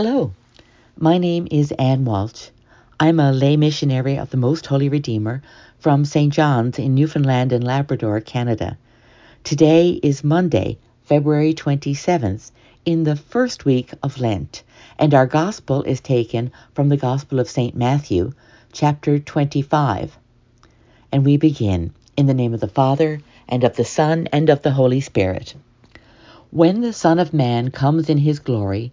Hello, my name is Anne Walsh. I'm a lay missionary of the Most Holy Redeemer from St. John's in Newfoundland and Labrador, Canada. Today is Monday, February 27th, in the first week of Lent, and our Gospel is taken from the Gospel of St. Matthew, chapter 25. And we begin in the name of the Father, and of the Son, and of the Holy Spirit. When the Son of Man comes in his glory,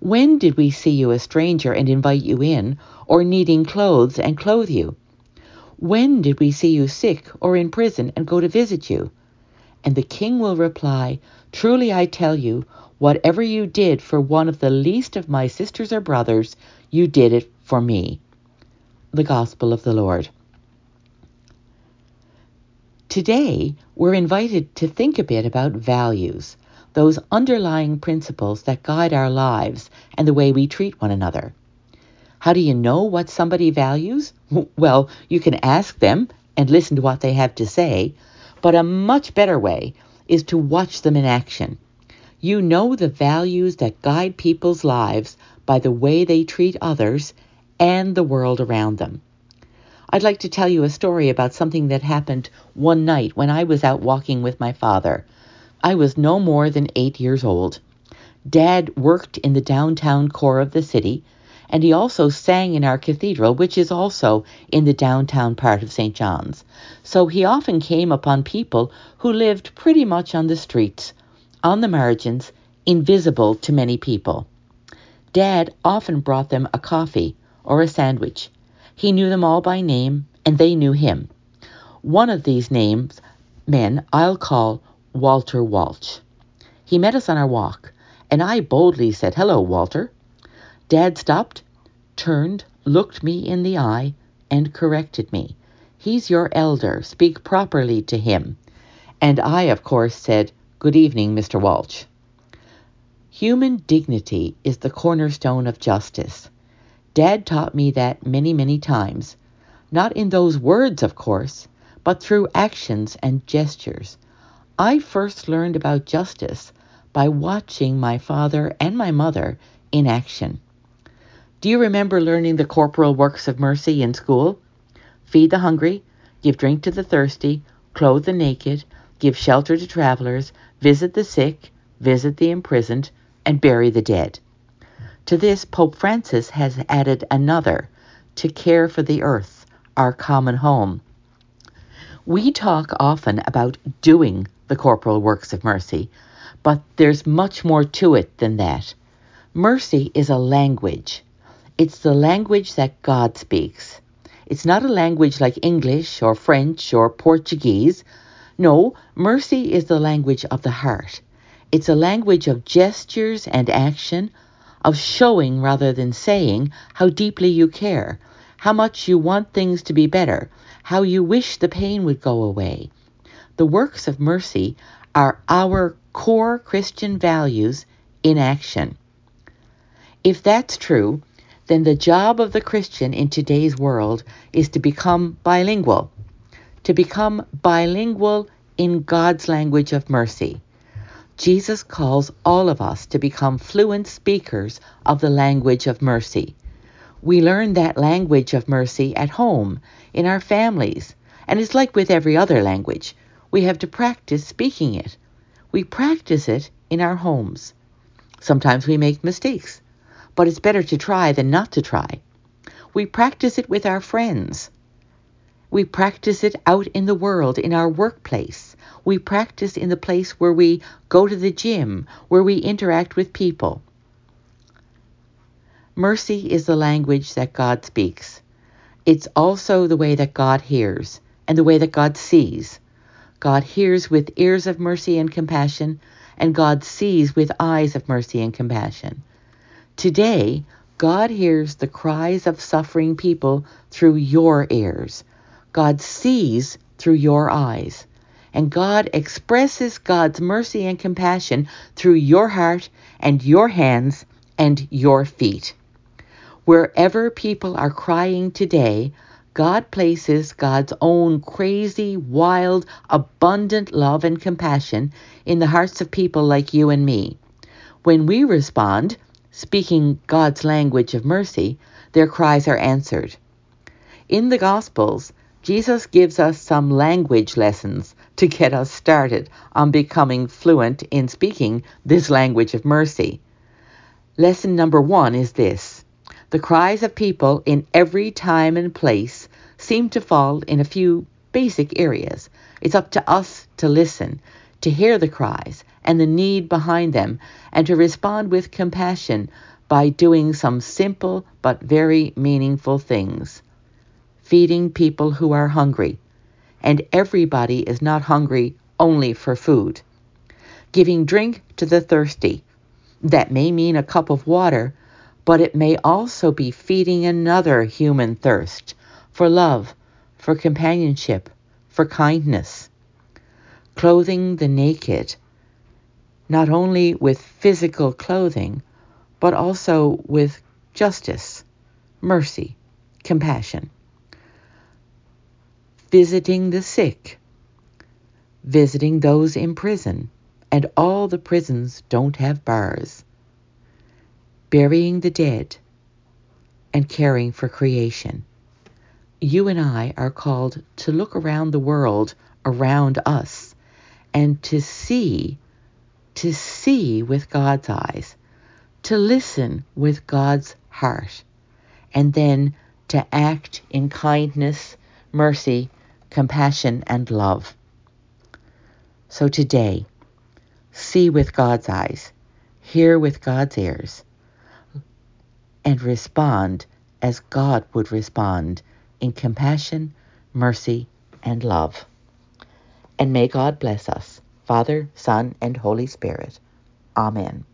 When did we see you a stranger and invite you in, or needing clothes and clothe you? When did we see you sick or in prison and go to visit you? And the king will reply, Truly I tell you, whatever you did for one of the least of my sisters or brothers, you did it for me. The Gospel of the Lord. Today, we're invited to think a bit about values those underlying principles that guide our lives and the way we treat one another. How do you know what somebody values? Well, you can ask them and listen to what they have to say, but a much better way is to watch them in action. You know the values that guide people's lives by the way they treat others and the world around them. I'd like to tell you a story about something that happened one night when I was out walking with my father. I was no more than eight years old. Dad worked in the downtown core of the city, and he also sang in our cathedral, which is also in the downtown part of St. John's. So he often came upon people who lived pretty much on the streets, on the margins, invisible to many people. Dad often brought them a coffee or a sandwich. He knew them all by name, and they knew him. One of these names men I'll call Walter Walsh. He met us on our walk, and I boldly said, Hello, Walter. Dad stopped, turned, looked me in the eye, and corrected me. He's your elder. Speak properly to him. And I, of course, said, Good evening, Mr. Walsh. Human dignity is the cornerstone of justice. Dad taught me that many, many times. Not in those words, of course, but through actions and gestures. I first learned about justice by watching my father and my mother in action. Do you remember learning the corporal works of mercy in school? Feed the hungry, give drink to the thirsty, clothe the naked, give shelter to travelers, visit the sick, visit the imprisoned, and bury the dead. To this, Pope Francis has added another to care for the earth, our common home. We talk often about doing the corporal works of mercy, but there's much more to it than that. Mercy is a language. It's the language that God speaks. It's not a language like English or French or Portuguese. No, mercy is the language of the heart. It's a language of gestures and action, of showing rather than saying how deeply you care, how much you want things to be better, how you wish the pain would go away. The works of mercy are our core Christian values in action. If that's true, then the job of the Christian in today's world is to become bilingual, to become bilingual in God's language of mercy. Jesus calls all of us to become fluent speakers of the language of mercy. We learn that language of mercy at home, in our families, and it's like with every other language we have to practice speaking it. We practice it in our homes. Sometimes we make mistakes, but it's better to try than not to try. We practice it with our friends. We practice it out in the world, in our workplace. We practice in the place where we go to the gym, where we interact with people. Mercy is the language that God speaks. It's also the way that God hears and the way that God sees. God hears with ears of mercy and compassion, and God sees with eyes of mercy and compassion. Today, God hears the cries of suffering people through your ears. God sees through your eyes. And God expresses God's mercy and compassion through your heart and your hands and your feet. Wherever people are crying today, God places God's own crazy, wild, abundant love and compassion in the hearts of people like you and me. When we respond, speaking God's language of mercy, their cries are answered. In the Gospels, Jesus gives us some language lessons to get us started on becoming fluent in speaking this language of mercy. Lesson number one is this the cries of people in every time and place seem to fall in a few basic areas. It's up to us to listen, to hear the cries and the need behind them, and to respond with compassion by doing some simple but very meaningful things. Feeding people who are hungry, and everybody is not hungry only for food. Giving drink to the thirsty. That may mean a cup of water, but it may also be feeding another human thirst for love, for companionship, for kindness. Clothing the naked, not only with physical clothing, but also with justice, mercy, compassion. Visiting the sick, visiting those in prison, and all the prisons don't have bars. Burying the dead and caring for creation. You and I are called to look around the world around us and to see, to see with God's eyes, to listen with God's heart, and then to act in kindness, mercy, compassion, and love. So today, see with God's eyes, hear with God's ears, and respond as God would respond in compassion, mercy, and love. And may God bless us, Father, Son, and Holy Spirit. Amen.